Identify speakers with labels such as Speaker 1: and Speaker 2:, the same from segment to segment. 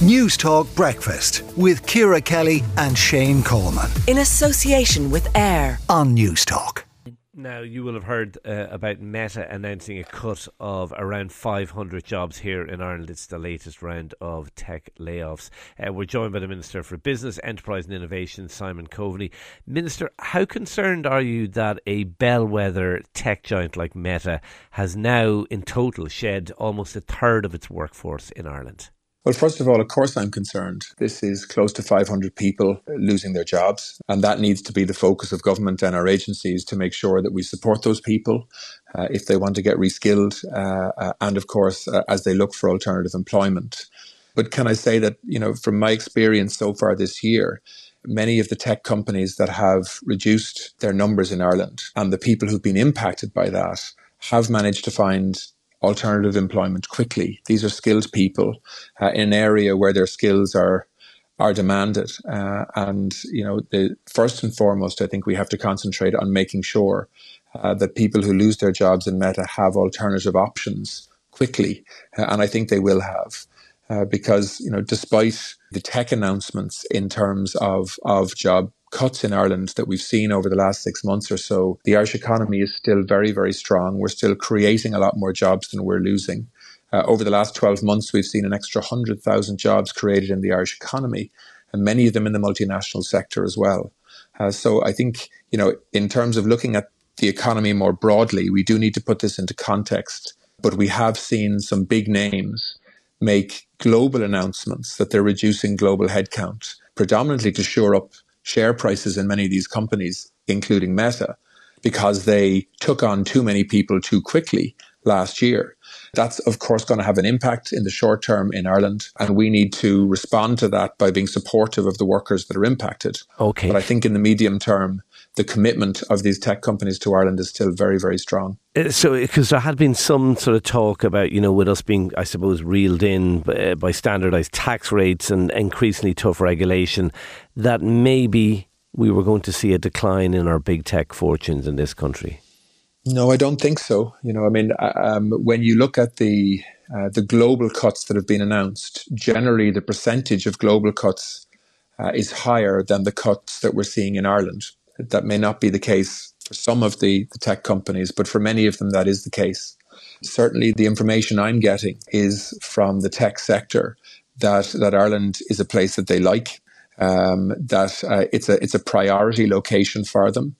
Speaker 1: Newstalk Breakfast with Ciara Kelly and Shane Coleman.
Speaker 2: In association with AIR
Speaker 1: on Newstalk.
Speaker 3: Now, you will have heard uh, about Meta announcing a cut of around 500 jobs here in Ireland. It's the latest round of tech layoffs. Uh, we're joined by the Minister for Business, Enterprise and Innovation, Simon Coveney. Minister, how concerned are you that a bellwether tech giant like Meta has now, in total, shed almost a third of its workforce in Ireland?
Speaker 4: Well, first of all, of course, I'm concerned. This is close to 500 people losing their jobs, and that needs to be the focus of government and our agencies to make sure that we support those people uh, if they want to get reskilled, uh, uh, and of course, uh, as they look for alternative employment. But can I say that, you know, from my experience so far this year, many of the tech companies that have reduced their numbers in Ireland and the people who've been impacted by that have managed to find alternative employment quickly. These are skilled people uh, in an area where their skills are are demanded, uh, and you know, the first and foremost, I think we have to concentrate on making sure uh, that people who lose their jobs in Meta have alternative options quickly, uh, and I think they will have. Uh, because you know, despite the tech announcements in terms of of job cuts in Ireland that we've seen over the last six months or so, the Irish economy is still very, very strong. We're still creating a lot more jobs than we're losing. Uh, over the last 12 months, we've seen an extra 100,000 jobs created in the Irish economy, and many of them in the multinational sector as well. Uh, so I think, you know, in terms of looking at the economy more broadly, we do need to put this into context. But we have seen some big names make global announcements that they're reducing global headcount, predominantly to shore up share prices in many of these companies, including Meta, because they took on too many people too quickly last year. That's, of course, going to have an impact in the short term in Ireland. And we need to respond to that by being supportive of the workers that are impacted.
Speaker 3: Okay.
Speaker 4: But I think in the medium term, the commitment of these tech companies to Ireland is still very, very strong.
Speaker 3: Uh, so, because there had been some sort of talk about, you know, with us being, I suppose, reeled in by, uh, by standardised tax rates and increasingly tough regulation, that maybe we were going to see a decline in our big tech fortunes in this country.
Speaker 4: No, I don't think so. You know, I mean, uh, um, when you look at the uh, the global cuts that have been announced, generally the percentage of global cuts uh, is higher than the cuts that we're seeing in Ireland. That may not be the case for some of the, the tech companies, but for many of them, that is the case. Certainly, the information I'm getting is from the tech sector that that Ireland is a place that they like, um, that uh, it's a it's a priority location for them,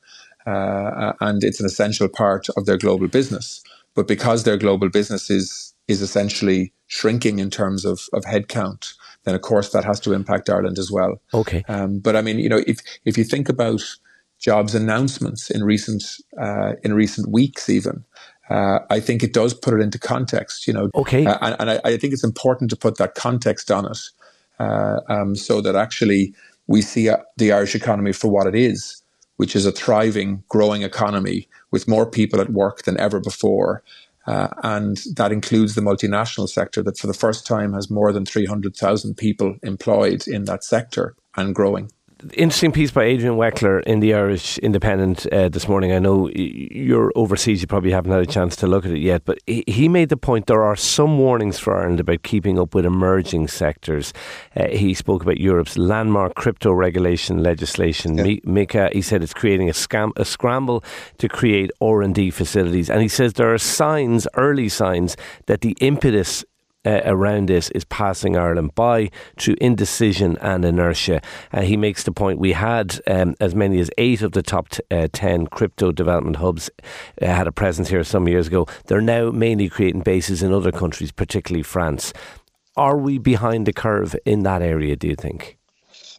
Speaker 4: uh, and it's an essential part of their global business. But because their global business is is essentially shrinking in terms of of headcount, then of course that has to impact Ireland as well.
Speaker 3: Okay.
Speaker 4: Um, but I mean, you know, if if you think about jobs announcements in recent uh, in recent weeks, even. Uh, I think it does put it into context, you know.
Speaker 3: Okay.
Speaker 4: Uh, and, and I, I, think it's important to put that context on it, uh, um, so that actually we see uh, the Irish economy for what it is, which is a thriving, growing economy with more people at work than ever before. Uh, and that includes the multinational sector that for the first time has more than 300,000 people employed in that sector and growing
Speaker 3: interesting piece by Adrian Weckler in the Irish Independent uh, this morning. I know you're overseas, you probably haven't had a chance to look at it yet, but he made the point there are some warnings for Ireland about keeping up with emerging sectors. Uh, he spoke about Europe's landmark crypto regulation legislation. Yeah. MiCA, he said it's creating a, scam, a scramble to create R&D facilities. And he says there are signs, early signs, that the impetus uh, around this is passing Ireland by through indecision and inertia. Uh, he makes the point we had um, as many as eight of the top t- uh, 10 crypto development hubs uh, had a presence here some years ago. They're now mainly creating bases in other countries, particularly France. Are we behind the curve in that area, do you think?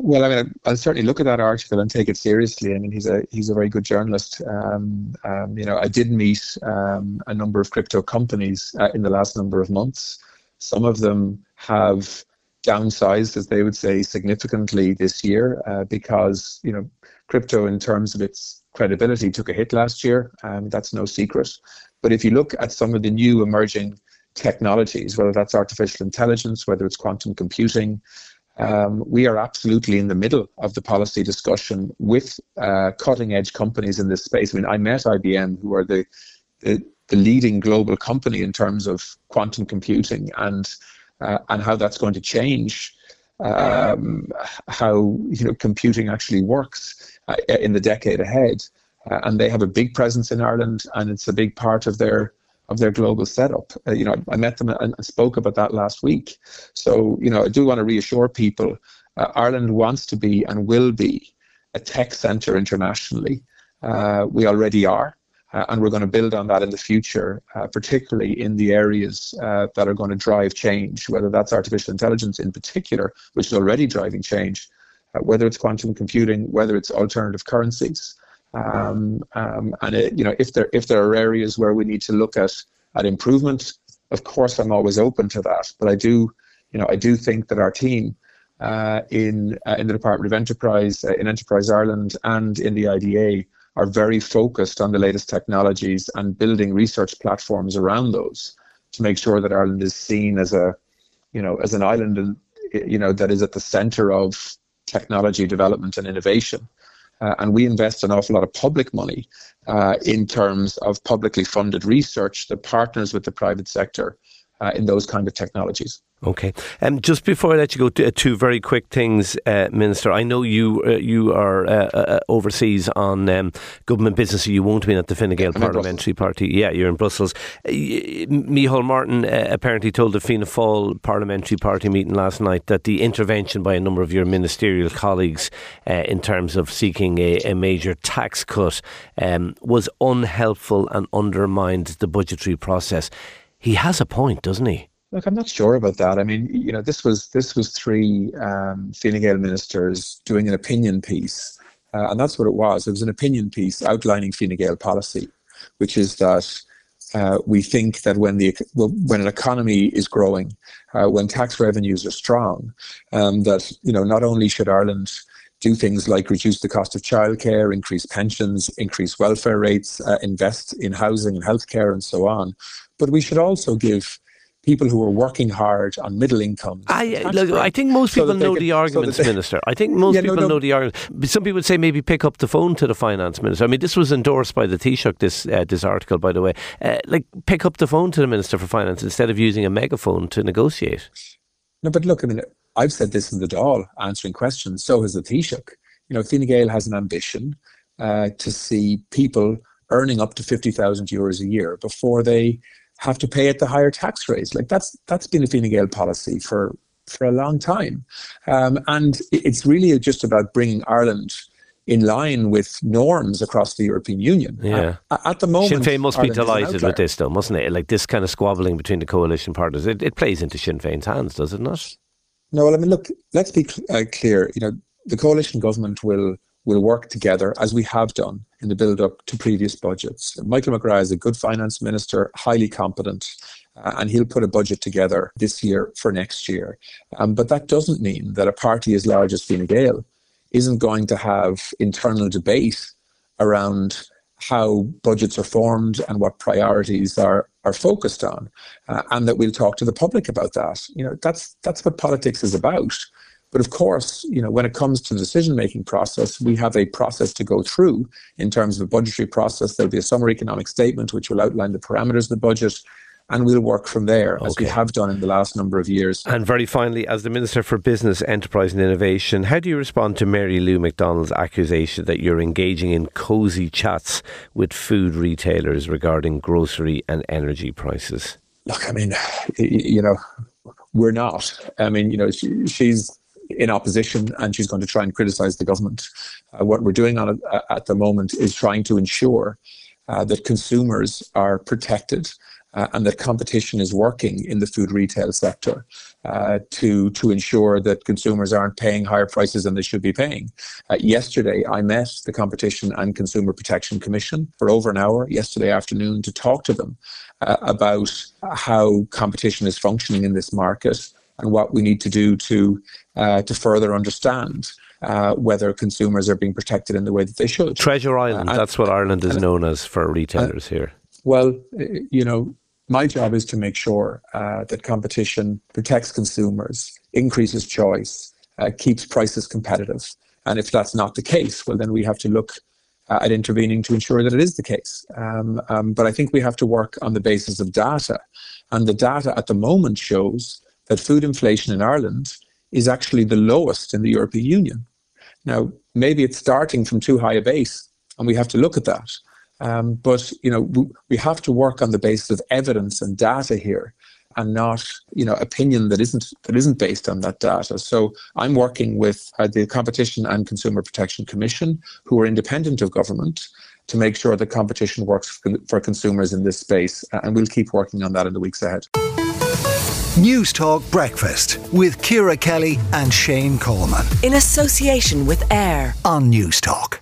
Speaker 4: Well, I mean, I'll certainly look at that article and take it seriously. I mean, he's a he's a very good journalist. Um, um, you know, I did meet um, a number of crypto companies uh, in the last number of months, some of them have downsized, as they would say, significantly this year uh, because you know crypto, in terms of its credibility, took a hit last year. Um, that's no secret. But if you look at some of the new emerging technologies, whether that's artificial intelligence, whether it's quantum computing, um, we are absolutely in the middle of the policy discussion with uh, cutting edge companies in this space. I mean, I met IBM, who are the, the the leading global company in terms of quantum computing. And uh, and how that's going to change um, how you know computing actually works uh, in the decade ahead. Uh, and they have a big presence in Ireland, and it's a big part of their of their global setup. Uh, you know, I, met them and spoke about that last week. So you know, I do want to reassure people: uh, Ireland wants to be and will be a tech centre internationally. Uh, we already are. Uh, and we're going to build on that in the future, uh, particularly in the areas uh, that are going to drive change, whether that's artificial intelligence in particular, which is already driving change, uh, whether it's quantum computing, whether it's alternative currencies. Um, um, and it, you know, if there if there are areas where we need to look at at improvement, of course, I'm always open to that. But I do, you know, I do think that our team uh, in uh, in the Department of Enterprise, in Enterprise Ireland, and in the IDA are very focused on the latest technologies and building research platforms around those to make sure that Ireland is seen as a, you know, as an island, you know, that is at the centre of technology development and innovation. Uh, and we invest an awful lot of public money uh, in terms of publicly funded research that partners with the private sector uh, in those kind of technologies.
Speaker 3: Okay. Um, just before I let you go, to, uh, two very quick things, uh, Minister. I know you uh, you are uh, uh overseas on um, government business, so you won't be at the Fine Gael Parliamentary Party. Yeah, you're in Brussels. Uh, Micheál Martin apparently told the Fianna Fáil Parliamentary Party meeting last night that the intervention by a number of your ministerial colleagues in terms of seeking a, a major tax cut um, was unhelpful and undermined the budgetary process. He has a point, doesn't he?
Speaker 4: Look, I'm not sure about that. I mean, you know, this was this was three um, Fine Gael ministers doing an opinion piece, uh, and that's what it was. It was an opinion piece outlining Fine Gael policy, which is that uh, we think that when the when an economy is growing, uh, when tax revenues are strong, um, that you know not only should Ireland do things like reduce the cost of childcare, increase pensions, increase welfare rates, uh, invest in housing and healthcare, and so on, but we should also give people who are working hard on middle income.
Speaker 3: I, look, I think most people so know can, the arguments, so they, Minister. I think most yeah, people no, no. know the arguments. Some people would say maybe pick up the phone to the Finance Minister. I mean, this was endorsed by the Taoiseach, this, uh, this article, by the way. Uh, like, pick up the phone to the Minister for Finance instead of using a megaphone to negotiate.
Speaker 4: No, but look, I mean, I've said this in the Dáil, answering questions. So has the Taoiseach. You know, Fine Gael has an ambition uh, to see people earning up to 50,000 euros a year before they have to pay at the higher tax rates. Like that's that's been a Fine Gael policy for for a long time, um, and it's really just about bringing Ireland in line with norms across the European Union.
Speaker 3: Yeah.
Speaker 4: At, at the moment,
Speaker 3: Sinn Féin must Ireland be delighted with this, though, mustn't it? Like this kind of squabbling between the coalition partners, it, it plays into Sinn Féin's hands, does it not?
Speaker 4: No, well, I mean, look, let's be uh, clear. You know, the coalition government will will work together as we have done in the build up to previous budgets. Michael McGrath is a good finance minister, highly competent, uh, and he'll put a budget together this year for next year. Um, but that doesn't mean that a party as large as Fine Gael isn't going to have internal debate around how budgets are formed and what priorities are are focused on, uh, and that we'll talk to the public about that. You know, that's that's what politics is about. But of course, you know, when it comes to the decision-making process, we have a process to go through in terms of a budgetary process. There'll be a summary economic statement which will outline the parameters of the budget, and we'll work from there okay. as we have done in the last number of years.
Speaker 3: And very finally, as the Minister for Business, Enterprise and Innovation, how do you respond to Mary Lou McDonald's accusation that you're engaging in cosy chats with food retailers regarding grocery and energy prices?
Speaker 4: Look, I mean, you know, we're not. I mean, you know, she, she's in opposition and she's going to try and criticize the government. Uh, what we're doing on uh, at the moment is trying to ensure uh, that consumers are protected uh, and that competition is working in the food retail sector uh, to to ensure that consumers aren't paying higher prices than they should be paying. Uh, yesterday, I met the Competition and Consumer Protection Commission for over an hour yesterday afternoon to talk to them about how competition is functioning in this market and what we need to do to uh, to further understand uh, whether consumers are being protected in the way that they should.
Speaker 3: Treasure Island, uh, that's what Ireland is known as for retailers here.
Speaker 4: Well, you know, my job is to make sure uh, that competition protects consumers, increases choice, uh, keeps prices competitive. And if that's not the case, well, then we have to look uh, at intervening to ensure that it is the case. Um, um, but I think we have to work on the basis of data. And the data at the moment shows that food inflation in Ireland is actually the lowest in the European Union. Now, maybe it's starting from too high a base, and we have to look at that. Um, but you know, we, we have to work on the basis of evidence and data here, and not you know opinion that isn't that isn't based on that data. So I'm working with uh, the Competition and Consumer Protection Commission, who are independent of government, to make sure that competition works for consumers in this space, and we'll keep working on that in the weeks ahead.
Speaker 1: Newstalk Breakfast with Ciara Kelly and Shane Coleman.
Speaker 2: In association with AIR
Speaker 1: on Newstalk.